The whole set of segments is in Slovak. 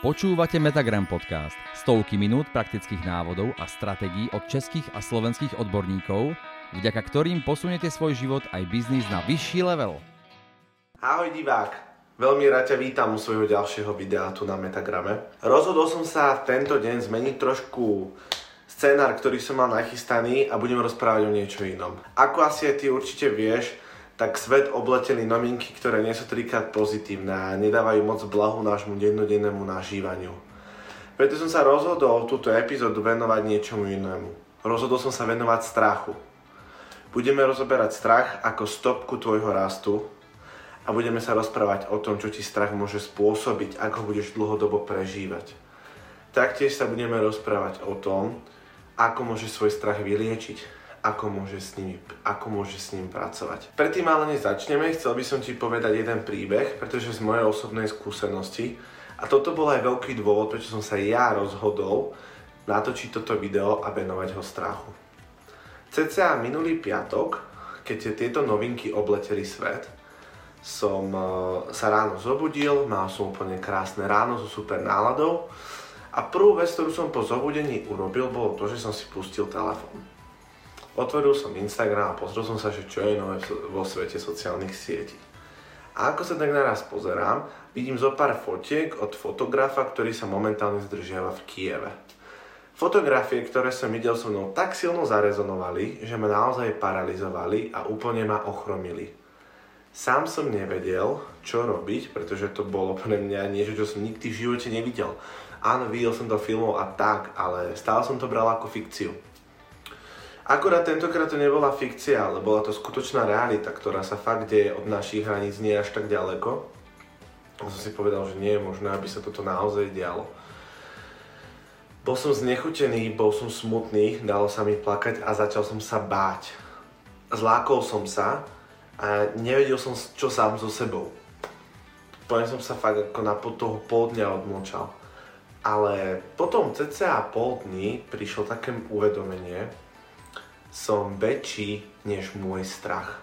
Počúvate Metagram podcast. Stovky minút praktických návodov a stratégií od českých a slovenských odborníkov, vďaka ktorým posuniete svoj život aj biznis na vyšší level. Ahoj divák, veľmi rád ťa vítam u svojho ďalšieho videa tu na Metagrame. Rozhodol som sa tento deň zmeniť trošku scénar, ktorý som mal nachystaný a budem rozprávať o niečo inom. Ako asi aj ty určite vieš, tak svet obleteli novinky, ktoré nie sú trikrát pozitívne a nedávajú moc blahu nášmu dennodennému nažívaniu. Preto som sa rozhodol túto epizódu venovať niečomu inému. Rozhodol som sa venovať strachu. Budeme rozoberať strach ako stopku tvojho rastu a budeme sa rozprávať o tom, čo ti strach môže spôsobiť, ako budeš dlhodobo prežívať. Taktiež sa budeme rozprávať o tom, ako môžeš svoj strach vyliečiť, ako môže s ním, ako môže s ním pracovať. Predtým ale než začneme, chcel by som ti povedať jeden príbeh, pretože z mojej osobnej skúsenosti a toto bol aj veľký dôvod, prečo som sa ja rozhodol natočiť toto video a venovať ho strachu. CCA minulý piatok, keď tieto novinky obleteli svet, som uh, sa ráno zobudil, mal som úplne krásne ráno so super náladou a prvú vec, ktorú som po zobudení urobil, bolo to, že som si pustil telefón. Otvoril som Instagram a pozrel som sa, že čo je nové vo svete sociálnych sietí. A ako sa tak naraz pozerám, vidím zo pár fotiek od fotografa, ktorý sa momentálne zdržiava v Kieve. Fotografie, ktoré som videl so mnou tak silno zarezonovali, že ma naozaj paralizovali a úplne ma ochromili. Sám som nevedel, čo robiť, pretože to bolo pre mňa niečo, čo som nikdy v živote nevidel. Áno, videl som to filmov a tak, ale stále som to bral ako fikciu. Akurát tentokrát to nebola fikcia, ale bola to skutočná realita, ktorá sa fakt deje od našich hraníc nie až tak ďaleko. A som si povedal, že nie je možné, aby sa toto naozaj dialo. Bol som znechutený, bol som smutný, dalo sa mi plakať a začal som sa báť. Zlákol som sa a nevedel som, čo sám so sebou. Poviem som sa fakt ako na toho pol dňa odmlčal. Ale potom cca pol dní prišlo také uvedomenie, som väčší než môj strach.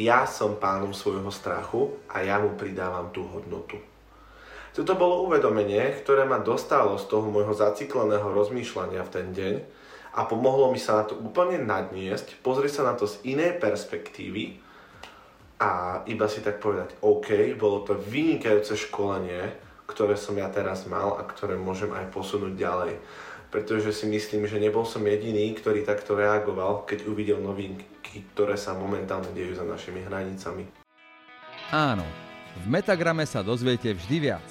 Ja som pánom svojho strachu a ja mu pridávam tú hodnotu. Toto bolo uvedomenie, ktoré ma dostalo z toho môjho zacikleného rozmýšľania v ten deň a pomohlo mi sa na to úplne nadniesť, pozrieť sa na to z inej perspektívy a iba si tak povedať, OK, bolo to vynikajúce školenie, ktoré som ja teraz mal a ktoré môžem aj posunúť ďalej pretože si myslím, že nebol som jediný, ktorý takto reagoval, keď uvidel novinky, ktoré sa momentálne dejú za našimi hranicami. Áno, v Metagrame sa dozviete vždy viac.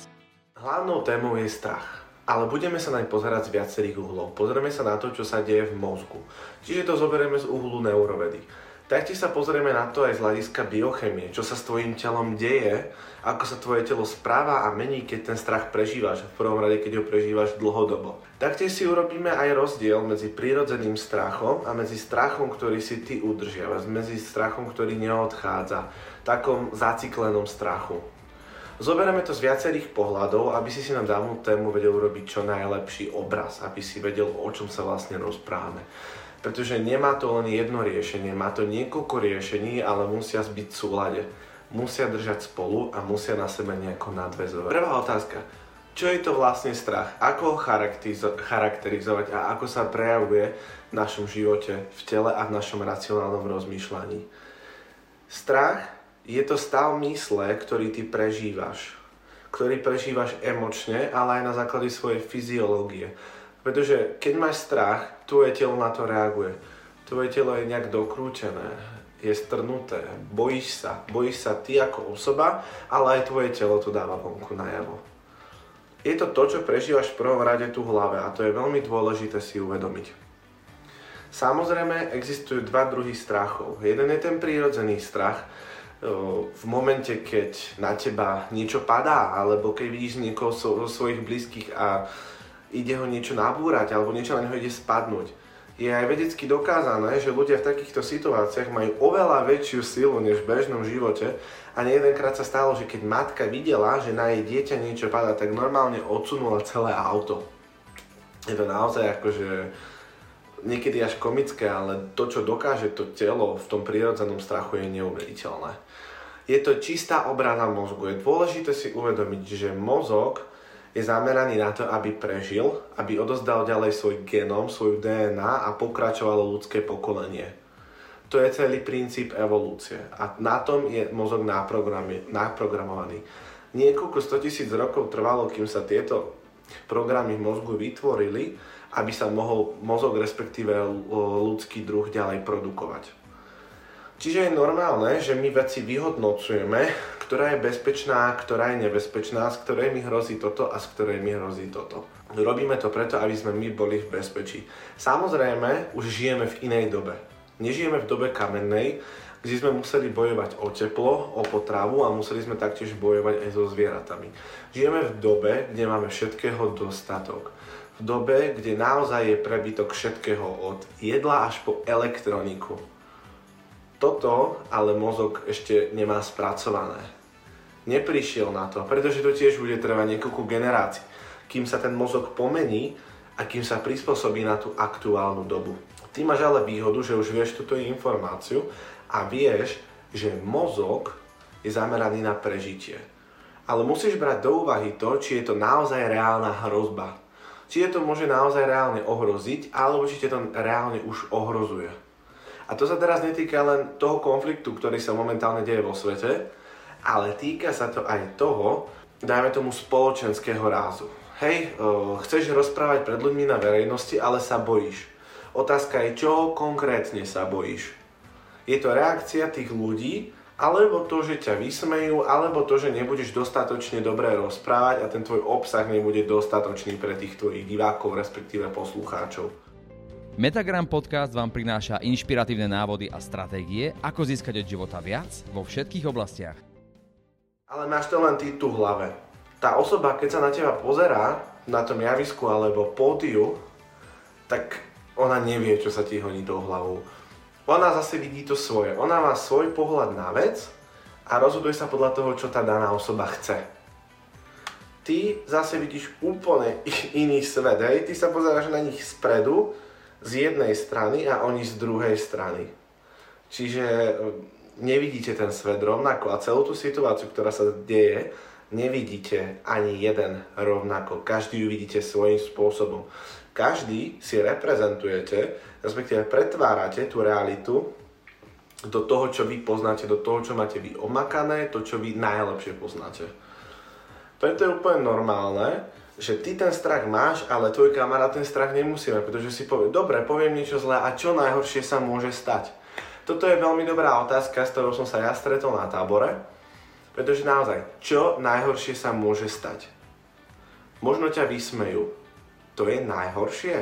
Hlavnou témou je strach, ale budeme sa naň pozerať z viacerých uhlov. Pozrieme sa na to, čo sa deje v mozgu. Čiže to zoberieme z uhlu neurovedy. Taktiež sa pozrieme na to aj z hľadiska biochemie, čo sa s tvojim telom deje, ako sa tvoje telo správa a mení, keď ten strach prežívaš, v prvom rade, keď ho prežívaš dlhodobo. Taktiež si urobíme aj rozdiel medzi prírodzeným strachom a medzi strachom, ktorý si ty udržiavaš, medzi strachom, ktorý neodchádza, takom zaciklenom strachu. Zoberieme to z viacerých pohľadov, aby si si na danú tému vedel urobiť čo najlepší obraz, aby si vedel, o čom sa vlastne rozprávame pretože nemá to len jedno riešenie, má to niekoľko riešení, ale musia byť v súlade. Musia držať spolu a musia na sebe nejako nadvezovať. Prvá otázka. Čo je to vlastne strach? Ako ho charakterizovať a ako sa prejavuje v našom živote, v tele a v našom racionálnom rozmýšľaní? Strach je to stav mysle, ktorý ty prežívaš. Ktorý prežívaš emočne, ale aj na základe svojej fyziológie. Pretože keď máš strach, tvoje telo na to reaguje. Tvoje telo je nejak dokrútené, je strnuté, bojíš sa. Bojíš sa ty ako osoba, ale aj tvoje telo to dáva vonku najavo. Je to to, čo prežívaš v prvom rade tu v hlave a to je veľmi dôležité si uvedomiť. Samozrejme, existujú dva druhy strachov. Jeden je ten prírodzený strach, v momente, keď na teba niečo padá, alebo keď vidíš niekoho zo svojich blízkych a ide ho niečo nabúrať alebo niečo na neho ide spadnúť. Je aj vedecky dokázané, že ľudia v takýchto situáciách majú oveľa väčšiu silu než v bežnom živote a nejedenkrát sa stalo, že keď matka videla, že na jej dieťa niečo padá, tak normálne odsunula celé auto. Je to naozaj akože niekedy až komické, ale to, čo dokáže to telo v tom prírodzenom strachu je neuveriteľné. Je to čistá obrana mozgu. Je dôležité si uvedomiť, že mozog je zameraný na to, aby prežil, aby odozdal ďalej svoj genom, svoju DNA a pokračovalo ľudské pokolenie. To je celý princíp evolúcie a na tom je mozog naprogramovaný. Niekoľko 100 tisíc rokov trvalo, kým sa tieto programy v mozgu vytvorili, aby sa mohol mozog, respektíve ľudský druh ďalej produkovať. Čiže je normálne, že my veci vyhodnocujeme, ktorá je bezpečná, ktorá je nebezpečná, z ktorej mi hrozí toto a z ktorej mi hrozí toto. Robíme to preto, aby sme my boli v bezpečí. Samozrejme, už žijeme v inej dobe. Nežijeme v dobe kamennej, kde sme museli bojovať o teplo, o potravu a museli sme taktiež bojovať aj so zvieratami. Žijeme v dobe, kde máme všetkého dostatok. V dobe, kde naozaj je prebytok všetkého od jedla až po elektroniku. Toto ale mozog ešte nemá spracované. Neprišiel na to, pretože to tiež bude trvať niekoľko generácií, kým sa ten mozog pomení a kým sa prispôsobí na tú aktuálnu dobu. Ty máš ale výhodu, že už vieš túto informáciu a vieš, že mozog je zameraný na prežitie. Ale musíš brať do úvahy to, či je to naozaj reálna hrozba. Či je to môže naozaj reálne ohroziť, alebo či to reálne už ohrozuje. A to sa teraz netýka len toho konfliktu, ktorý sa momentálne deje vo svete, ale týka sa to aj toho, dajme tomu spoločenského rázu. Hej, uh, chceš rozprávať pred ľuďmi na verejnosti, ale sa bojíš. Otázka je, čo konkrétne sa bojíš. Je to reakcia tých ľudí, alebo to, že ťa vysmejú, alebo to, že nebudeš dostatočne dobre rozprávať a ten tvoj obsah nebude dostatočný pre tých tvojich divákov, respektíve poslucháčov. Metagram podcast vám prináša inšpiratívne návody a stratégie, ako získať od života viac vo všetkých oblastiach. Ale máš to len ty tu v hlave. Tá osoba, keď sa na teba pozerá, na tom javisku alebo pódiu, tak ona nevie, čo sa ti honí tou hlavou. Ona zase vidí to svoje. Ona má svoj pohľad na vec a rozhoduje sa podľa toho, čo tá daná osoba chce. Ty zase vidíš úplne iný svet, hej? Ty sa pozeráš na nich spredu, z jednej strany a oni z druhej strany. Čiže nevidíte ten svet rovnako a celú tú situáciu, ktorá sa deje, nevidíte ani jeden rovnako. Každý ju vidíte svojím spôsobom každý si reprezentujete, respektíve pretvárate tú realitu do toho, čo vy poznáte, do toho, čo máte vy omakané, to, čo vy najlepšie poznáte. Preto je úplne normálne, že ty ten strach máš, ale tvoj kamarát ten strach nemusí mať, pretože si povie, dobre, poviem niečo zlé a čo najhoršie sa môže stať. Toto je veľmi dobrá otázka, s ktorou som sa ja stretol na tábore, pretože naozaj, čo najhoršie sa môže stať? Možno ťa vysmejú, to je najhoršie.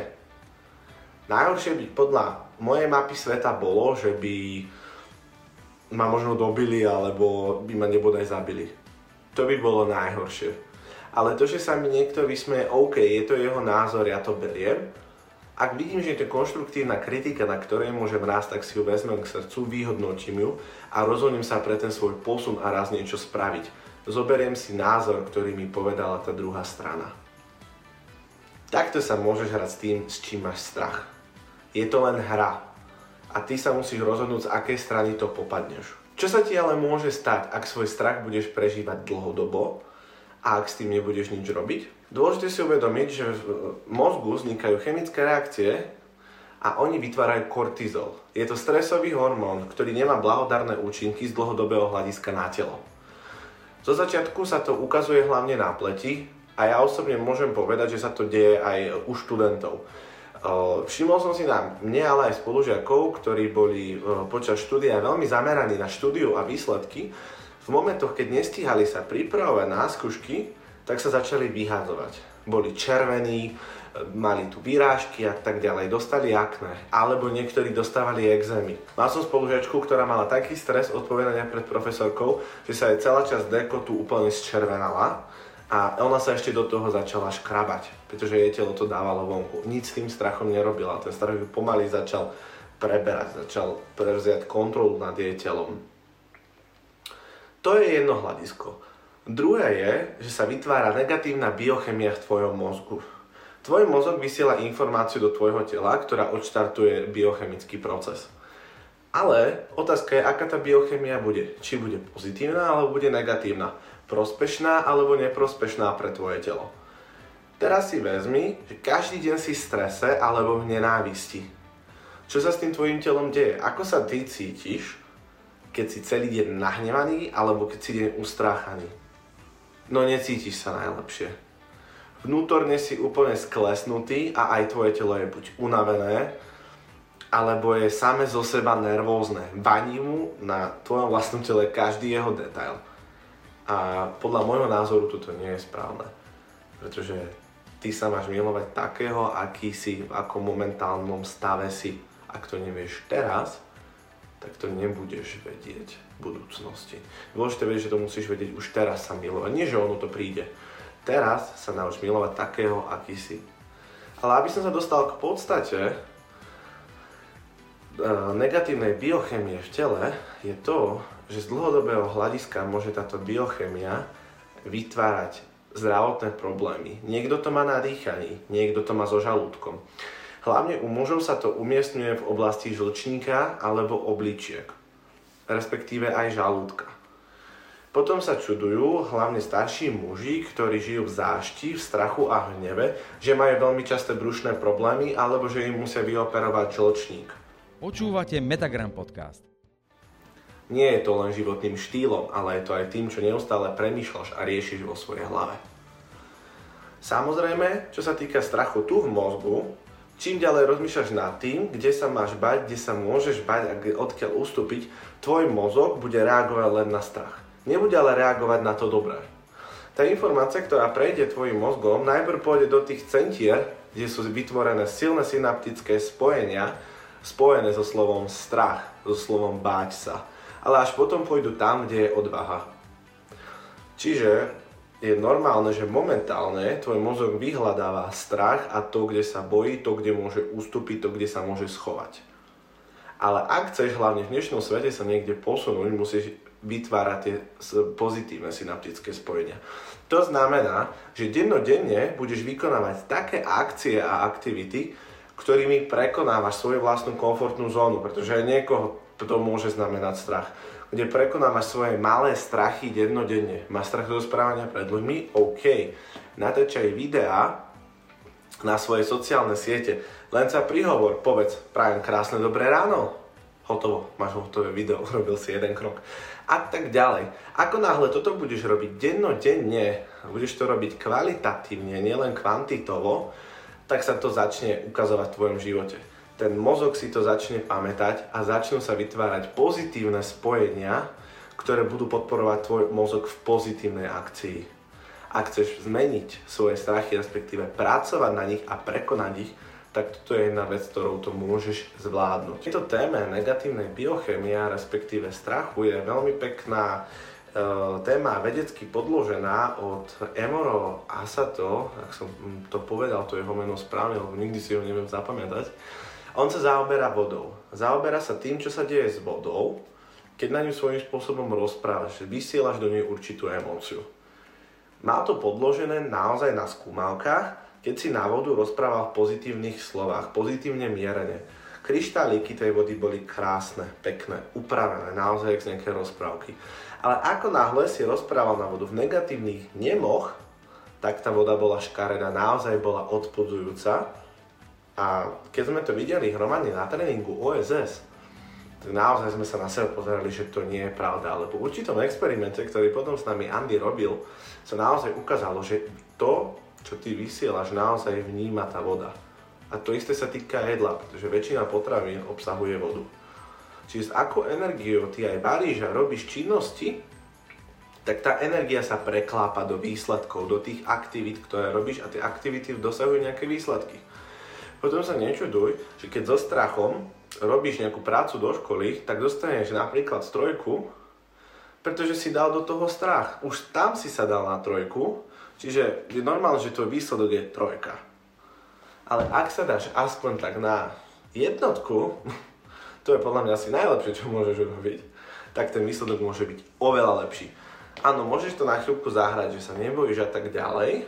Najhoršie by podľa mojej mapy sveta bolo, že by ma možno dobili alebo by ma nebodaj zabili. To by bolo najhoršie. Ale to, že sa mi niekto vysmeje, OK, je to jeho názor, ja to beriem. Ak vidím, že je to konštruktívna kritika, na ktorej môžem rásť, tak si ju vezmem k srdcu, vyhodnotím ju a rozhodnem sa pre ten svoj posun a raz niečo spraviť. Zoberiem si názor, ktorý mi povedala tá druhá strana. Takto sa môžeš hrať s tým, s čím máš strach. Je to len hra. A ty sa musíš rozhodnúť, z akej strany to popadneš. Čo sa ti ale môže stať, ak svoj strach budeš prežívať dlhodobo a ak s tým nebudeš nič robiť? Dôležité si uvedomiť, že v mozgu vznikajú chemické reakcie a oni vytvárajú kortizol. Je to stresový hormón, ktorý nemá blahodarné účinky z dlhodobého hľadiska na telo. Zo začiatku sa to ukazuje hlavne na pleti, a ja osobne môžem povedať, že sa to deje aj u študentov. Všimol som si na mne, ale aj spolužiakov, ktorí boli počas štúdia veľmi zameraní na štúdiu a výsledky. V momentoch, keď nestíhali sa pripravovať na skúšky, tak sa začali vyhadzovať. Boli červení, mali tu výrážky a tak ďalej, dostali akné, alebo niektorí dostávali exémy. Mal som spolužiačku, ktorá mala taký stres odpovedania pred profesorkou, že sa jej celá časť dekotu úplne zčervenala a ona sa ešte do toho začala škrabať, pretože jej telo to dávalo vonku. Nic s tým strachom nerobila. Ten strach ju pomaly začal preberať, začal prevziať kontrolu nad jej telom. To je jedno hľadisko. Druhé je, že sa vytvára negatívna biochemia v tvojom mozgu. Tvoj mozog vysiela informáciu do tvojho tela, ktorá odštartuje biochemický proces. Ale otázka je, aká tá biochemia bude. Či bude pozitívna alebo bude negatívna prospešná alebo neprospešná pre tvoje telo. Teraz si vezmi, že každý deň si v strese alebo v nenávisti. Čo sa s tým tvojim telom deje? Ako sa ty cítiš, keď si celý deň nahnevaný alebo keď si deň ustráchaný? No necítiš sa najlepšie. Vnútorne si úplne sklesnutý a aj tvoje telo je buď unavené, alebo je same zo seba nervózne. Vaní mu na tvojom vlastnom tele každý jeho detail. A podľa môjho názoru toto nie je správne. Pretože ty sa máš milovať takého, aký si, v akom momentálnom stave si. Ak to nevieš teraz, tak to nebudeš vedieť v budúcnosti. Dôležité vedieť, že to musíš vedieť už teraz sa milovať. Nie, že ono to príde. Teraz sa nauč milovať takého, aký si. Ale aby som sa dostal k podstate e, negatívnej biochemie v tele, je to, že z dlhodobého hľadiska môže táto biochemia vytvárať zdravotné problémy. Niekto to má na dýchaní, niekto to má so žalúdkom. Hlavne u mužov sa to umiestňuje v oblasti žlčníka alebo obličiek, respektíve aj žalúdka. Potom sa čudujú hlavne starší muži, ktorí žijú v zášti, v strachu a hneve, že majú veľmi časté brušné problémy alebo že im musia vyoperovať žlčník. Počúvate Metagram podcast. Nie je to len životným štýlom, ale je to aj tým, čo neustále premýšľaš a riešiš vo svojej hlave. Samozrejme, čo sa týka strachu tu v mozgu, čím ďalej rozmýšľaš nad tým, kde sa máš bať, kde sa môžeš bať a odkiaľ ustúpiť, tvoj mozog bude reagovať len na strach. Nebude ale reagovať na to dobré. Tá informácia, ktorá prejde tvojim mozgom, najprv pôjde do tých centier, kde sú vytvorené silné synaptické spojenia, spojené so slovom strach, so slovom báť sa ale až potom pôjdu tam, kde je odvaha. Čiže je normálne, že momentálne tvoj mozog vyhľadáva strach a to, kde sa bojí, to, kde môže ustúpiť, to, kde sa môže schovať. Ale ak chceš hlavne v dnešnom svete sa niekde posunúť, musíš vytvárať tie pozitívne synaptické spojenia. To znamená, že dennodenne budeš vykonávať také akcie a aktivity, ktorými prekonávaš svoju vlastnú komfortnú zónu, pretože niekoho to môže znamenať strach. Kde prekonávaš svoje malé strachy dennodenne. Máš strach zo správania pred ľuďmi? OK. Natáčaj videá na svoje sociálne siete. Len sa prihovor, povedz, prajem krásne dobré ráno. Hotovo, máš hotové video, urobil si jeden krok. A tak ďalej. Ako náhle toto budeš robiť dennodenne, budeš to robiť kvalitatívne, nielen kvantitovo, tak sa to začne ukazovať v tvojom živote ten mozog si to začne pamätať a začnú sa vytvárať pozitívne spojenia, ktoré budú podporovať tvoj mozog v pozitívnej akcii. Ak chceš zmeniť svoje strachy, respektíve pracovať na nich a prekonať ich, tak toto je jedna vec, ktorou to môžeš zvládnuť. V tejto téme negatívnej biochemia, respektíve strachu, je veľmi pekná e, téma vedecky podložená od Emoro Asato, ak som to povedal, to jeho meno správne, lebo nikdy si ho neviem zapamätať, on sa zaoberá vodou. Zaoberá sa tým, čo sa deje s vodou, keď na ňu svojím spôsobom rozprávaš, vysielaš do nej určitú emóciu. Má to podložené naozaj na skúmavkách, keď si na vodu rozprával v pozitívnych slovách, pozitívne mierene. Kryštálíky tej vody boli krásne, pekné, upravené, naozaj z nejaké rozprávky. Ale ako náhle si rozprával na vodu v negatívnych nemoch, tak tá voda bola škaredá, naozaj bola odpudzujúca a keď sme to videli hromadne na tréningu OSS, tak naozaj sme sa na seba pozerali, že to nie je pravda. Ale po určitom experimente, ktorý potom s nami Andy robil, sa naozaj ukázalo, že to, čo ty vysielaš, naozaj vníma tá voda. A to isté sa týka jedla, pretože väčšina potravín obsahuje vodu. Čiže s akou energiou ty aj varíš a robíš činnosti, tak tá energia sa preklápa do výsledkov, do tých aktivít, ktoré robíš a tie aktivity dosahujú nejaké výsledky. Potom sa nečuduj, že keď so strachom robíš nejakú prácu do školy, tak dostaneš napríklad trojku, pretože si dal do toho strach. Už tam si sa dal na trojku, čiže je normálne, že tvoj výsledok je trojka. Ale ak sa dáš aspoň tak na jednotku, to je podľa mňa asi najlepšie, čo môžeš urobiť, tak ten výsledok môže byť oveľa lepší. Áno, môžeš to na chvíľku zahrať, že sa nebojíš a tak ďalej,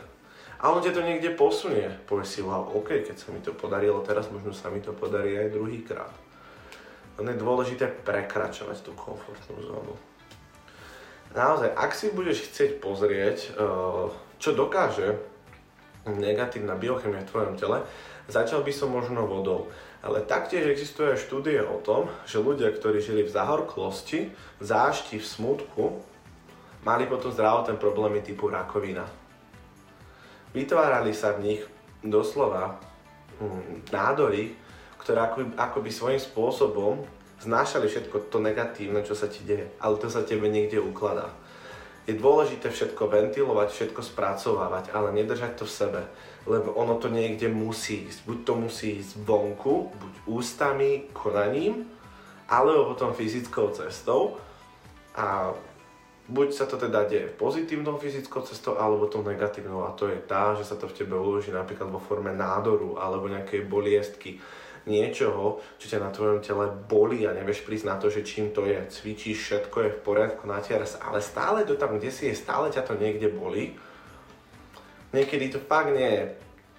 a on ťa to niekde posunie. Povieš si, wow, OK, keď sa mi to podarilo teraz, možno sa mi to podarí aj druhýkrát. Len je dôležité prekračovať tú komfortnú zónu. Naozaj, ak si budeš chcieť pozrieť, eh, čo dokáže negatívna biochemia v tvojom tele, začal by som možno vodou. Ale taktiež existuje štúdie o tom, že ľudia, ktorí žili v zahorklosti, zášti, v smutku, mali potom zdravotné problémy typu rakovina. Vytvárali sa v nich doslova hm, nádory, ktoré akoby, akoby svojím spôsobom znášali všetko to negatívne, čo sa ti deje, ale to sa tebe niekde ukladá. Je dôležité všetko ventilovať, všetko spracovávať, ale nedržať to v sebe, lebo ono to niekde musí ísť. Buď to musí ísť vonku, buď ústami, konaním, alebo potom fyzickou cestou. A buď sa to teda deje pozitívnou fyzickou cestou, alebo tou negatívnou. A to je tá, že sa to v tebe uloží napríklad vo forme nádoru, alebo nejakej boliestky, niečoho, čo ťa na tvojom tele bolí a nevieš prísť na to, že čím to je. Cvičíš, všetko je v poriadku, natiera sa, ale stále to tam, kde si je, stále ťa to niekde bolí. Niekedy to fakt nie je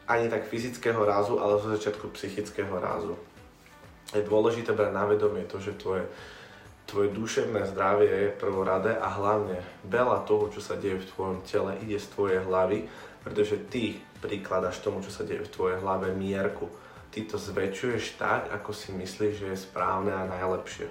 ani tak fyzického rázu, ale zo začiatku psychického rázu. Je dôležité brať na vedomie to, že tvoje, tvoje duševné zdravie je prvoradé a hlavne veľa toho, čo sa deje v tvojom tele, ide z tvojej hlavy, pretože ty prikladaš tomu, čo sa deje v tvojej hlave mierku ty to zväčšuješ tak, ako si myslíš, že je správne a najlepšie.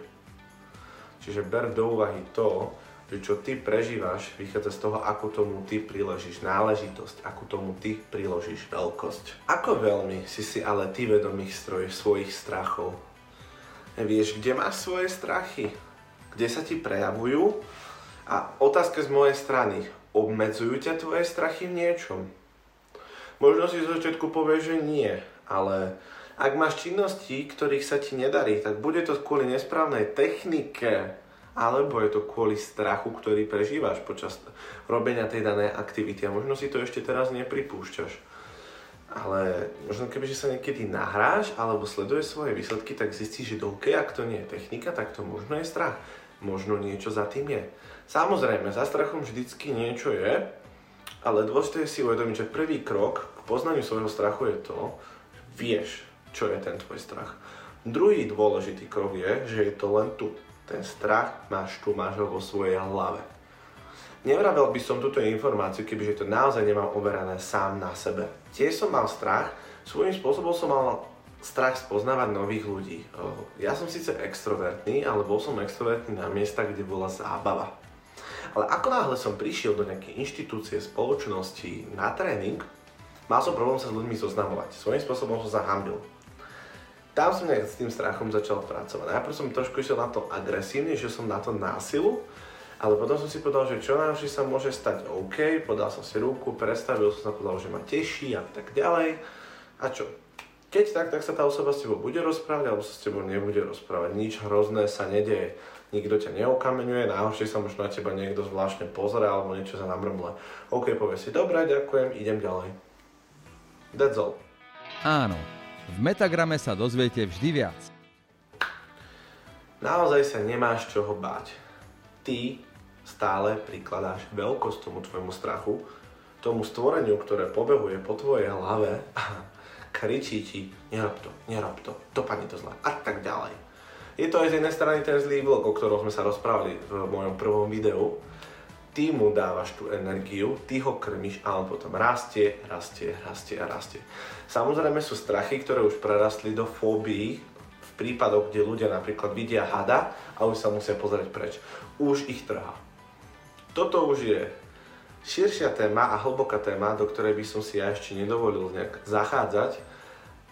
Čiže ber do úvahy to, že čo ty prežívaš, vychádza z toho, ako tomu ty priložíš náležitosť, ako tomu ty priložíš veľkosť. Ako veľmi si si ale ty vedomých stroj svojich strachov? Vieš, kde máš svoje strachy? Kde sa ti prejavujú? A otázka z mojej strany, obmedzujú ťa tvoje strachy v niečom? Možno si z začiatku povieš, že nie, ale ak máš činnosti, ktorých sa ti nedarí, tak bude to kvôli nesprávnej technike, alebo je to kvôli strachu, ktorý prežívaš počas robenia tej danej aktivity. A možno si to ešte teraz nepripúšťaš. Ale možno keby sa niekedy nahráš alebo sleduješ svoje výsledky, tak zistíš, že OK, ak to nie je technika, tak to možno je strach. Možno niečo za tým je. Samozrejme, za strachom vždycky niečo je, ale dôležité je si uvedomiť, že prvý krok k poznaniu svojho strachu je to, vieš, čo je ten tvoj strach. Druhý dôležitý krok je, že je to len tu. Ten strach máš tu, máš ho vo svojej hlave. Nevravel by som túto informáciu, kebyže to naozaj nemám overané sám na sebe. Tiež som mal strach, svojím spôsobom som mal strach spoznávať nových ľudí. Ja som síce extrovertný, ale bol som extrovertný na miestach, kde bola zábava. Ale ako náhle som prišiel do nejakej inštitúcie, spoločnosti na tréning, Mal som problém sa s ľuďmi zoznamovať. Svojím spôsobom som sa hambil. Tam som nejak s tým strachom začal pracovať. Najprv som trošku išiel na to agresívne, že som na to násilu, ale potom som si povedal, že čo najhoršie sa môže stať OK, podal som si ruku, predstavil som sa, povedal, že ma teší a tak ďalej. A čo? Keď tak, tak sa tá osoba s tebou bude rozprávať, alebo sa s tebou nebude rozprávať. Nič hrozné sa nedeje. Nikto ťa neokameňuje, najhoršie sa možno na teba niekto zvláštne pozrie alebo niečo sa namrmle. OK, povie si, dobre, ďakujem, idem ďalej. That's all. Áno, v Metagrame sa dozviete vždy viac. Naozaj sa nemáš čoho báť. Ty stále prikladáš veľkosť tomu tvojmu strachu, tomu stvoreniu, ktoré pobehuje po tvojej hlave kričí ti, nerob to, nerob to, dopadni to zle a tak ďalej. Je to aj z jednej strany ten zlý vlog, o ktorom sme sa rozprávali v mojom prvom videu, ty mu dávaš tú energiu, ty ho krmiš a on potom rastie, rastie, rastie a rastie. Samozrejme sú strachy, ktoré už prerastli do fóbií, v prípadoch, kde ľudia napríklad vidia hada a už sa musia pozrieť preč. Už ich trhá. Toto už je širšia téma a hlboká téma, do ktorej by som si ja ešte nedovolil nejak zachádzať,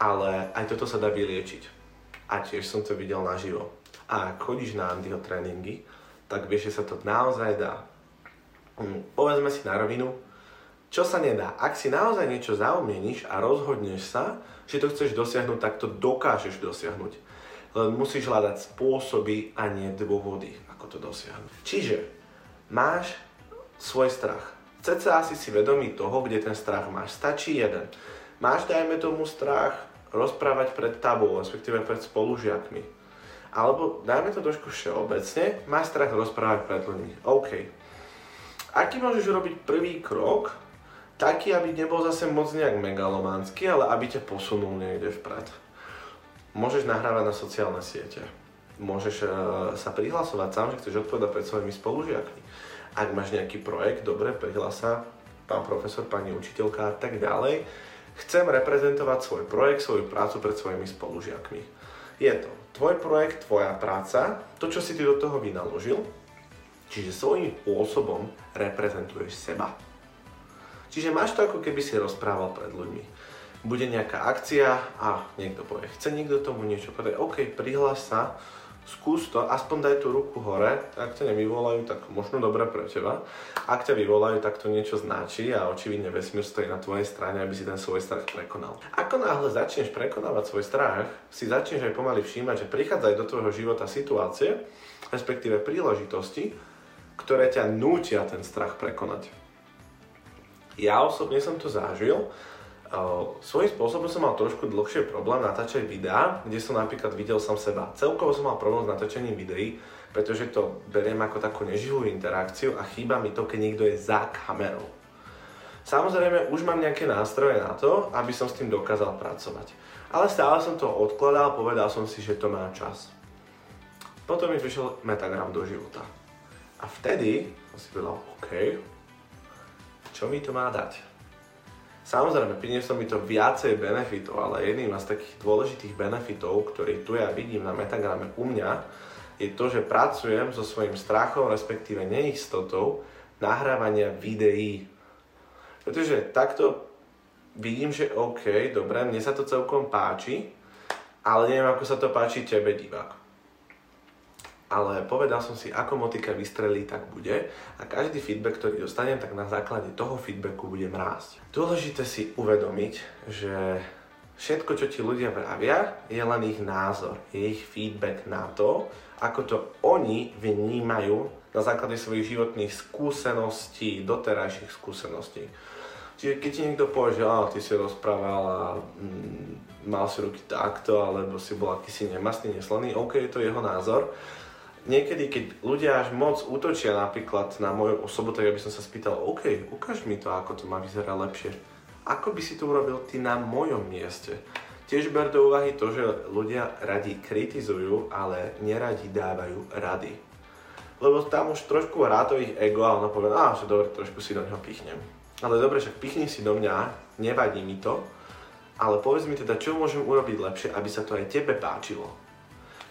ale aj toto sa dá vyliečiť. A tiež som to videl naživo. A ak chodíš na Andyho tréningy, tak vieš, že sa to naozaj dá Hm, povedzme si na rovinu, čo sa nedá. Ak si naozaj niečo zaumieníš a rozhodneš sa, že to chceš dosiahnuť, tak to dokážeš dosiahnuť. Len musíš hľadať spôsoby a nie dôvody, ako to dosiahnuť. Čiže máš svoj strach. Cca asi si vedomý toho, kde ten strach máš. Stačí jeden. Máš, dajme tomu, strach rozprávať pred tabou, respektíve pred spolužiakmi. Alebo dajme to trošku všeobecne, máš strach rozprávať pred ľuďmi. OK, Aký môžeš robiť prvý krok, taký, aby nebol zase moc nejak megalománsky, ale aby ťa posunul niekde vpred. Môžeš nahrávať na sociálne siete. Môžeš uh, sa prihlasovať sám, že chceš odpovedať pred svojimi spolužiakmi. Ak máš nejaký projekt, dobre, prihlás pán profesor, pani učiteľka a tak ďalej. Chcem reprezentovať svoj projekt, svoju prácu pred svojimi spolužiakmi. Je to tvoj projekt, tvoja práca, to, čo si ty do toho vynaložil, čiže svojím spôsobom reprezentuješ seba. Čiže máš to ako keby si rozprával pred ľuďmi. Bude nejaká akcia a niekto povie, chce niekto tomu niečo povedať, OK, prihlás sa, skús to, aspoň daj tú ruku hore, ak ťa nevyvolajú, tak možno dobre pre teba. Ak ťa vyvolajú, tak to niečo značí a očividne vesmír stojí na tvojej strane, aby si ten svoj strach prekonal. Ako náhle začneš prekonávať svoj strach, si začneš aj pomaly všímať, že prichádzajú do tvojho života situácie, respektíve príležitosti, ktoré ťa nútia ten strach prekonať. Ja osobne som to zažil. Svojím spôsobom som mal trošku dlhšie problém natáčať videá, kde som napríklad videl som seba. Celkovo som mal problém s natáčaním videí, pretože to beriem ako takú neživú interakciu a chýba mi to, keď niekto je za kamerou. Samozrejme, už mám nejaké nástroje na to, aby som s tým dokázal pracovať. Ale stále som to odkladal, povedal som si, že to má čas. Potom mi prišiel metagram do života. A vtedy som si povedal, OK, čo mi to má dať? Samozrejme, prinieslo mi to viacej benefitov, ale jedným z takých dôležitých benefitov, ktorý tu ja vidím na metagrame u mňa, je to, že pracujem so svojím strachom, respektíve neistotou nahrávania videí. Pretože takto vidím, že OK, dobre, mne sa to celkom páči, ale neviem, ako sa to páči tebe, divák ale povedal som si, ako motika vystrelí, tak bude a každý feedback, ktorý dostanem, tak na základe toho feedbacku budem rásť. Dôležité si uvedomiť, že všetko, čo ti ľudia vravia, je len ich názor, je ich feedback na to, ako to oni vnímajú na základe svojich životných skúseností, doterajších skúseností. Čiže keď ti niekto povie, že ty si rozprával a mm, mal si ruky takto, alebo si bol akýsi nemastný, neslaný, OK, je to jeho názor, niekedy, keď ľudia až moc útočia napríklad na moju osobu, tak ja by som sa spýtal, OK, ukáž mi to, ako to má vyzerať lepšie. Ako by si to urobil ty na mojom mieste? Tiež ber do úvahy to, že ľudia radi kritizujú, ale neradi dávajú rady. Lebo tam už trošku hrá ich ego a ono povie, á, že dobre, trošku si do neho pichnem. Ale dobre, však pichni si do mňa, nevadí mi to, ale povedz mi teda, čo môžem urobiť lepšie, aby sa to aj tebe páčilo.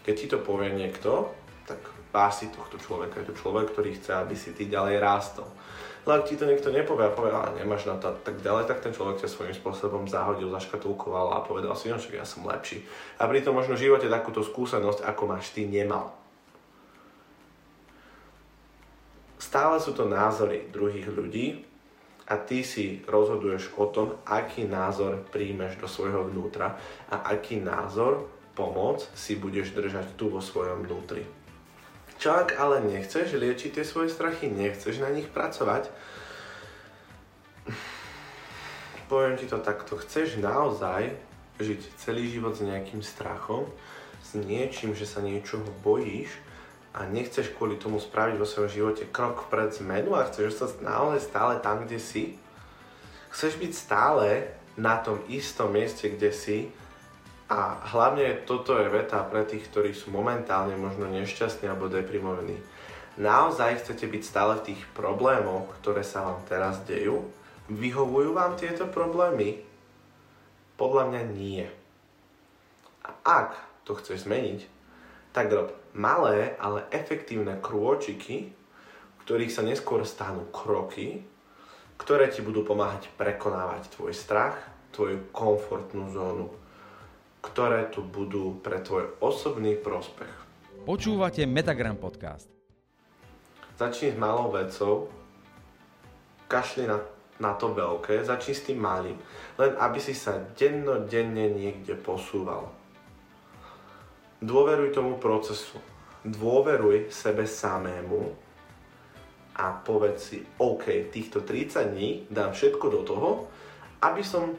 Keď ti to povie niekto, tak váš si tohto človeka. Je to človek, ktorý chce, aby si ty ďalej rástol. Ale ak ti to niekto nepovie a povie, ale nemáš na to tak ďalej, tak ten človek ťa svojím spôsobom zahodil, zaškatulkoval a povedal si, no ja som lepší. A pritom možno v živote takúto skúsenosť, ako máš ty, nemal. Stále sú to názory druhých ľudí a ty si rozhoduješ o tom, aký názor príjmeš do svojho vnútra a aký názor, pomoc si budeš držať tu vo svojom vnútri. Čo ak ale nechceš liečiť tie svoje strachy, nechceš na nich pracovať, poviem ti to takto, chceš naozaj žiť celý život s nejakým strachom, s niečím, že sa niečoho bojíš a nechceš kvôli tomu spraviť vo svojom živote krok vpred zmenu a chceš sa naozaj stále tam, kde si, chceš byť stále na tom istom mieste, kde si, a hlavne toto je veta pre tých, ktorí sú momentálne možno nešťastní alebo deprimovaní. Naozaj chcete byť stále v tých problémoch, ktoré sa vám teraz dejú? Vyhovujú vám tieto problémy? Podľa mňa nie. A ak to chceš zmeniť, tak rob malé, ale efektívne krôčiky, v ktorých sa neskôr stanú kroky, ktoré ti budú pomáhať prekonávať tvoj strach, tvoju komfortnú zónu ktoré tu budú pre tvoj osobný prospech. Počúvate Metagram podcast. Začni s malou vecou, kašli na, na to veľké, začni s tým malým. Len aby si sa dennodenne niekde posúval. Dôveruj tomu procesu. Dôveruj sebe samému a povedz si, OK, týchto 30 dní dám všetko do toho, aby som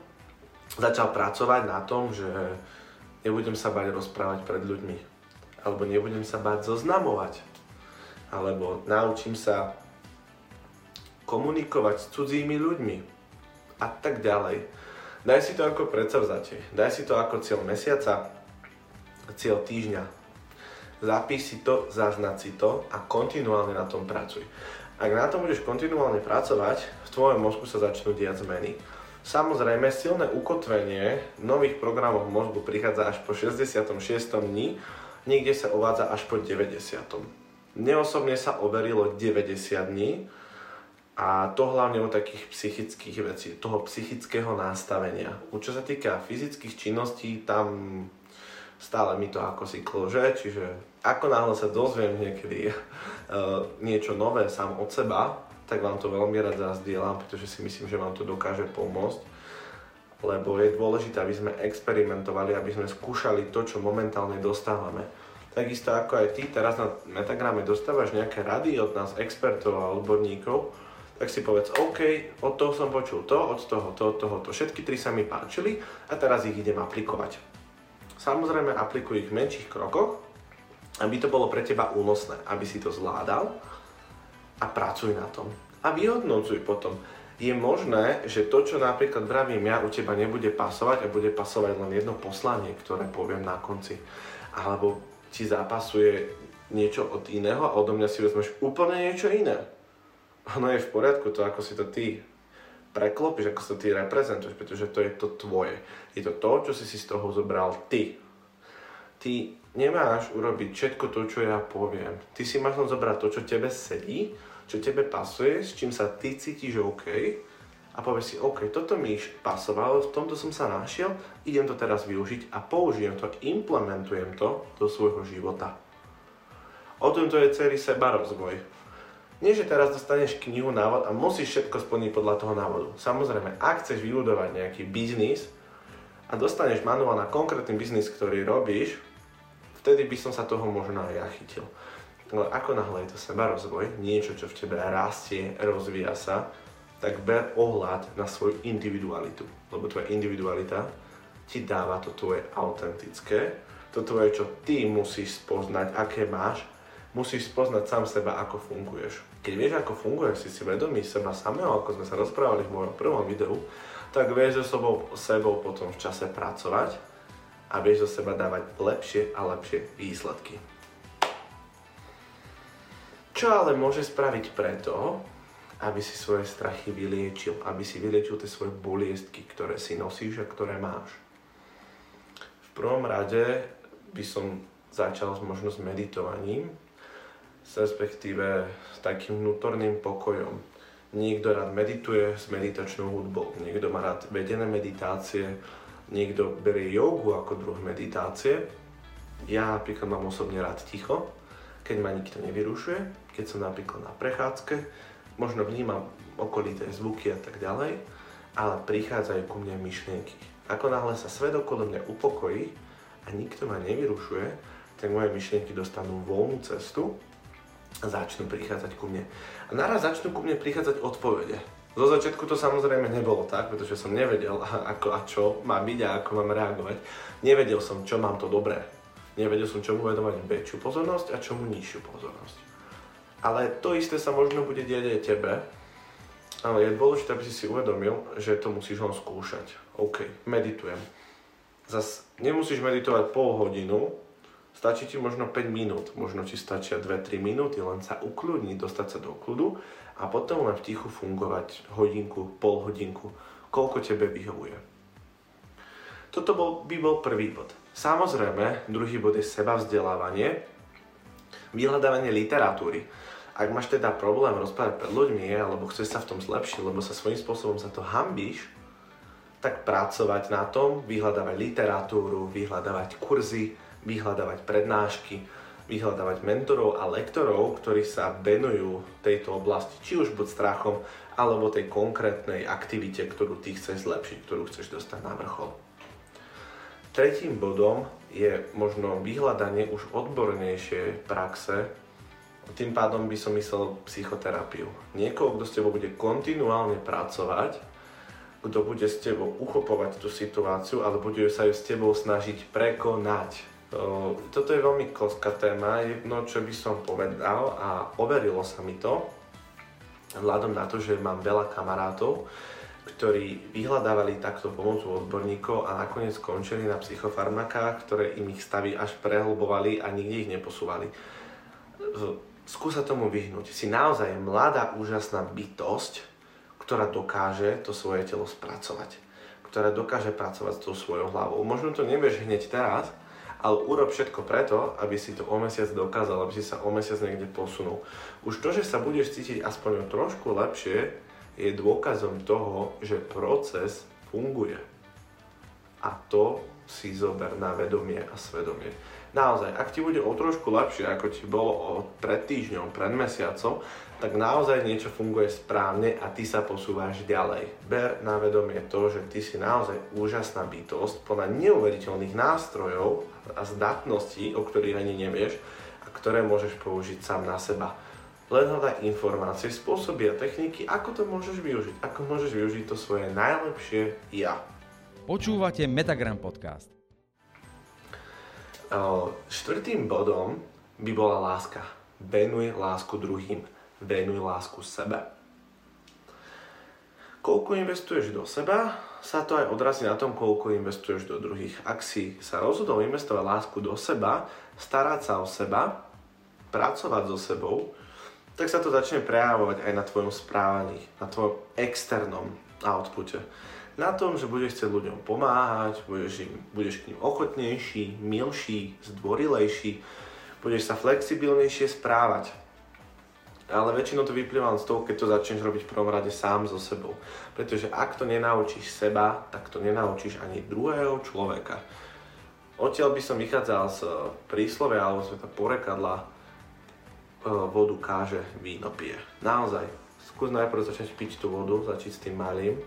začal pracovať na tom, že nebudem sa bať rozprávať pred ľuďmi. Alebo nebudem sa bať zoznamovať. Alebo naučím sa komunikovať s cudzími ľuďmi. A tak ďalej. Daj si to ako predsavzatie. Daj si to ako cieľ mesiaca, cieľ týždňa. Zapíš si to, zaznať si to a kontinuálne na tom pracuj. Ak na tom budeš kontinuálne pracovať, v tvojom mozgu sa začnú diať zmeny. Samozrejme, silné ukotvenie nových programov mozgu prichádza až po 66. dní, niekde sa uvádza až po 90. Mne osobne sa overilo 90 dní a to hlavne u takých psychických vecí, toho psychického nastavenia. U čo sa týka fyzických činností, tam stále mi to ako si klože, čiže ako náhle sa dozviem niekedy uh, niečo nové sám od seba, tak vám to veľmi rád zazdielam, pretože si myslím, že vám to dokáže pomôcť. Lebo je dôležité, aby sme experimentovali, aby sme skúšali to, čo momentálne dostávame. Takisto ako aj ty teraz na Metagrame dostávaš nejaké rady od nás, expertov a odborníkov, tak si povedz, OK, od toho som počul to, od toho, to, od toho, to. Všetky tri sa mi páčili a teraz ich idem aplikovať. Samozrejme, aplikuj ich v menších krokoch, aby to bolo pre teba únosné, aby si to zvládal a pracuj na tom. A vyhodnocuj potom. Je možné, že to, čo napríklad vravím ja, u teba nebude pasovať a bude pasovať len jedno poslanie, ktoré poviem na konci. Alebo ti zapasuje niečo od iného a odo mňa si vezmeš úplne niečo iné. Ono je v poriadku to, ako si to ty preklopíš, ako sa ty reprezentuješ, pretože to je to tvoje. Je to to, čo si si z toho zobral ty. Ty nemáš urobiť všetko to, čo ja poviem. Ty si máš len zobrať to, čo tebe sedí, čo tebe pasuje, s čím sa ty cítiš OK a povieš si, OK, toto mi pasovalo, v tomto som sa našiel, idem to teraz využiť a použijem to, implementujem to do svojho života. O tom to je celý seba rozvoj. Nie, že teraz dostaneš knihu, návod a musíš všetko splniť podľa toho návodu. Samozrejme, ak chceš vybudovať nejaký biznis a dostaneš manuál na konkrétny biznis, ktorý robíš, vtedy by som sa toho možno aj ja chytil. Ale ako náhle je to seba rozvoj, niečo, čo v tebe rastie, rozvíja sa, tak ber ohľad na svoju individualitu. Lebo tvoja individualita ti dáva to tvoje autentické, to tvoje, čo ty musíš spoznať, aké máš, musíš spoznať sám seba, ako funguješ. Keď vieš, ako funguješ, si si vedomý seba samého, ako sme sa rozprávali v mojom prvom videu, tak vieš so sebou, sebou potom v čase pracovať a vieš zo seba dávať lepšie a lepšie výsledky. Čo ale môže spraviť preto, aby si svoje strachy vyliečil, aby si vyliečil tie svoje boliestky, ktoré si nosíš a ktoré máš. V prvom rade by som začal možno s meditovaním, respektíve s takým vnútorným pokojom. Niekto rád medituje s meditačnou hudbou, niekto má rád vedené meditácie, niekto berie jogu ako druh meditácie. Ja napríklad mám osobne rád ticho, keď ma nikto nevyrušuje, keď som napríklad na prechádzke, možno vnímam okolité zvuky a tak ďalej, ale prichádzajú ku mne myšlienky. Ako náhle sa svet okolo mňa upokojí a nikto ma nevyrušuje, tak moje myšlienky dostanú voľnú cestu a začnú prichádzať ku mne. A naraz začnú ku mne prichádzať odpovede. Zo začiatku to samozrejme nebolo tak, pretože som nevedel, ako a čo má byť a ako mám reagovať. Nevedel som, čo mám to dobré. Nevedel som, čomu venovať väčšiu pozornosť a čomu nižšiu pozornosť. Ale to isté sa možno bude diať aj tebe. Ale je dôležité, aby si si uvedomil, že to musíš len skúšať. OK, meditujem. Zas nemusíš meditovať pol hodinu, stačí ti možno 5 minút, možno ti stačia 2-3 minúty, len sa ukľudniť, dostať sa do kľudu a potom len v tichu fungovať hodinku, pol hodinku, koľko tebe vyhovuje. Toto bol, by bol prvý bod. Samozrejme, druhý bod je seba vzdelávanie, vyhľadávanie literatúry. Ak máš teda problém rozprávať pred ľuďmi, alebo chceš sa v tom zlepšiť, lebo sa svojím spôsobom za to hambíš, tak pracovať na tom, vyhľadávať literatúru, vyhľadávať kurzy, vyhľadávať prednášky, vyhľadávať mentorov a lektorov, ktorí sa venujú tejto oblasti, či už buď strachom, alebo tej konkrétnej aktivite, ktorú ty chceš zlepšiť, ktorú chceš dostať na vrchol. Tretím bodom je možno vyhľadanie už odbornejšie praxe, tým pádom by som myslel psychoterapiu. Niekoho, kto s tebou bude kontinuálne pracovať, kto bude s tebou uchopovať tú situáciu, ale bude sa ju s tebou snažiť prekonať toto je veľmi koská téma, jedno čo by som povedal a overilo sa mi to, vzhľadom na to, že mám veľa kamarátov, ktorí vyhľadávali takto pomocou odborníkov a nakoniec skončili na psychofarmakách, ktoré im ich stavy až prehlbovali a nikde ich neposúvali. skúsa tomu vyhnúť. Si naozaj mladá, úžasná bytosť, ktorá dokáže to svoje telo spracovať. Ktorá dokáže pracovať s tou svojou hlavou. Možno to nevieš hneď teraz, ale urob všetko preto, aby si to o mesiac dokázal, aby si sa o mesiac niekde posunul. Už to, že sa budeš cítiť aspoň trošku lepšie, je dôkazom toho, že proces funguje. A to si zober na vedomie a svedomie. Naozaj, ak ti bude o trošku lepšie, ako ti bolo pred týždňom, pred mesiacom, tak naozaj niečo funguje správne a ty sa posúvaš ďalej. Ber na vedomie to, že ty si naozaj úžasná bytosť plná neuveriteľných nástrojov a zdatností, o ktorých ani nevieš a ktoré môžeš použiť sám na seba. Len hľadaj informácie, spôsoby a techniky, ako to môžeš využiť, ako môžeš využiť to svoje najlepšie ja. Počúvate Metagram podcast. Štvrtým bodom by bola láska. Venuj lásku druhým. Venuj lásku sebe. Koľko investuješ do seba, sa to aj odrazí na tom, koľko investuješ do druhých. Ak si sa rozhodol investovať lásku do seba, starať sa o seba, pracovať so sebou, tak sa to začne prejavovať aj na tvojom správaní, na tvojom externom outpute na tom, že budeš chcieť ľuďom pomáhať, budeš, im, budeš k ním ochotnejší, milší, zdvorilejší, budeš sa flexibilnejšie správať. Ale väčšinou to vyplýva z toho, keď to začneš robiť v prvom rade sám so sebou. Pretože ak to nenaučíš seba, tak to nenaučíš ani druhého človeka. Odtiaľ by som vychádzal z príslovia alebo sveta porekadla eh, vodu káže, víno pije. Naozaj, skús najprv začať piť tú vodu, začať s tým malým,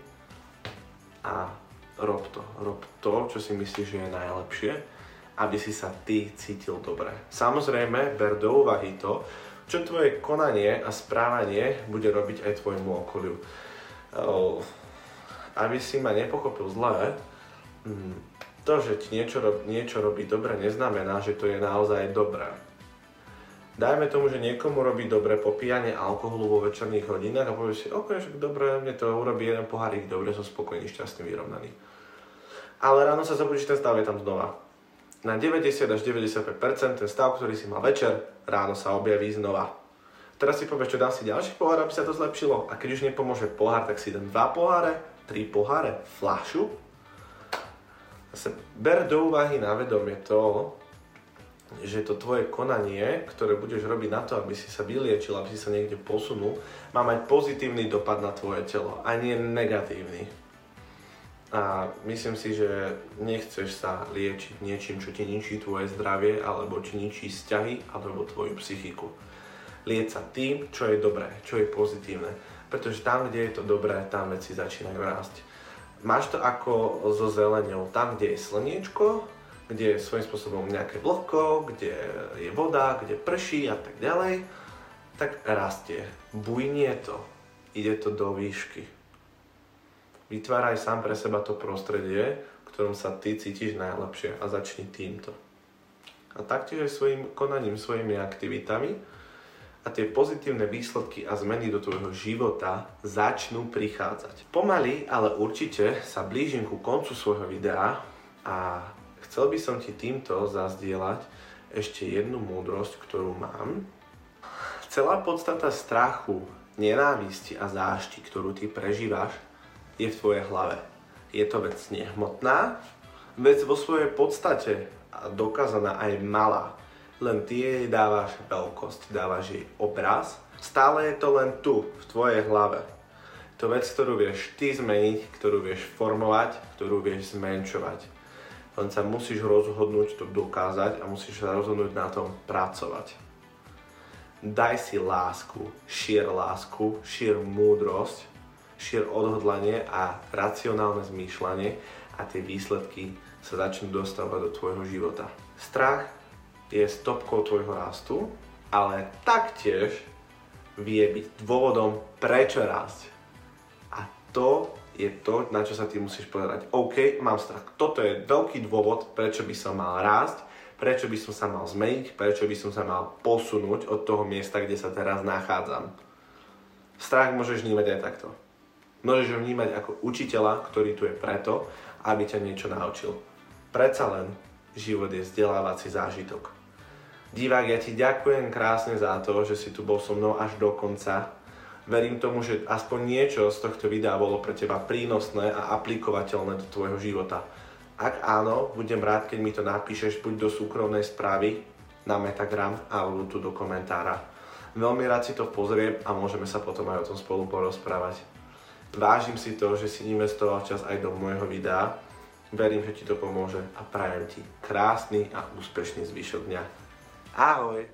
a rob to. Rob to, čo si myslíš, že je najlepšie, aby si sa ty cítil dobre. Samozrejme, ber do úvahy to, čo tvoje konanie a správanie bude robiť aj tvojmu okoliu. Aby si ma nepochopil zle, mm, to, že ti niečo, niečo robí dobre, neznamená, že to je naozaj dobré dajme tomu, že niekomu robí dobre popíjanie alkoholu vo večerných hodinách a povie si, ok, však dobre, mne to urobí jeden pohárik, dobre, som spokojný, šťastný, vyrovnaný. Ale ráno sa zobudíš, ten stav je tam znova. Na 90 až 95% ten stav, ktorý si mal večer, ráno sa objaví znova. Teraz si povieš, čo dám si ďalší pohár, aby sa to zlepšilo. A keď už nepomôže pohár, tak si dám dva poháre, tri poháre, flašu. Zase ber do úvahy na vedomie to, že to tvoje konanie, ktoré budeš robiť na to, aby si sa vyliečil, aby si sa niekde posunul, má mať pozitívny dopad na tvoje telo a nie negatívny. A myslím si, že nechceš sa liečiť niečím, čo ti ničí tvoje zdravie, alebo ti ničí vzťahy, alebo tvoju psychiku. Lieč sa tým, čo je dobré, čo je pozitívne. Pretože tam, kde je to dobré, tam veci začínajú rásť. Máš to ako so zelenou. Tam, kde je slniečko, kde je svojím spôsobom nejaké vlhko, kde je voda, kde prší a tak ďalej, tak rastie. Bujnie to. Ide to do výšky. Vytváraj sám pre seba to prostredie, v ktorom sa ty cítiš najlepšie a začni týmto. A taktiež aj svojim konaním, svojimi aktivitami a tie pozitívne výsledky a zmeny do tvojho života začnú prichádzať. Pomaly, ale určite sa blížim ku koncu svojho videa a Chcel by som ti týmto zazdieľať ešte jednu múdrosť, ktorú mám. Celá podstata strachu, nenávisti a zášti, ktorú ty prežívaš, je v tvojej hlave. Je to vec nehmotná, vec vo svojej podstate dokázaná aj malá. Len ty jej dávaš veľkosť, dávaš jej obraz. Stále je to len tu, v tvojej hlave. To vec, ktorú vieš ty zmeniť, ktorú vieš formovať, ktorú vieš zmenšovať len sa musíš rozhodnúť to dokázať a musíš sa rozhodnúť na tom pracovať. Daj si lásku, šier lásku, šier múdrosť, šier odhodlanie a racionálne zmýšľanie a tie výsledky sa začnú dostávať do tvojho života. Strach je stopkou tvojho rastu, ale taktiež vie byť dôvodom, prečo rásť. A to je to, na čo sa ty musíš povedať. OK, mám strach. Toto je veľký dôvod, prečo by som mal rásť, prečo by som sa mal zmeniť, prečo by som sa mal posunúť od toho miesta, kde sa teraz nachádzam. Strach môžeš vnímať aj takto. Môžeš ho vnímať ako učiteľa, ktorý tu je preto, aby ťa niečo naučil. Predsa len život je vzdelávací zážitok. Divák, ja ti ďakujem krásne za to, že si tu bol so mnou až do konca. Verím tomu, že aspoň niečo z tohto videa bolo pre teba prínosné a aplikovateľné do tvojho života. Ak áno, budem rád, keď mi to napíšeš buď do súkromnej správy na Metagram alebo tu do komentára. Veľmi rád si to pozriem a môžeme sa potom aj o tom spolu porozprávať. Vážim si to, že si investoval čas aj do môjho videa. Verím, že ti to pomôže a prajem ti krásny a úspešný zvyšok dňa. Ahoj!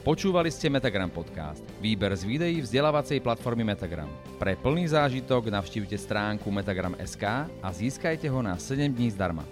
Počúvali ste Metagram Podcast, výber z videí vzdelávacej platformy Metagram. Pre plný zážitok navštívte stránku metagram.sk a získajte ho na 7 dní zdarma.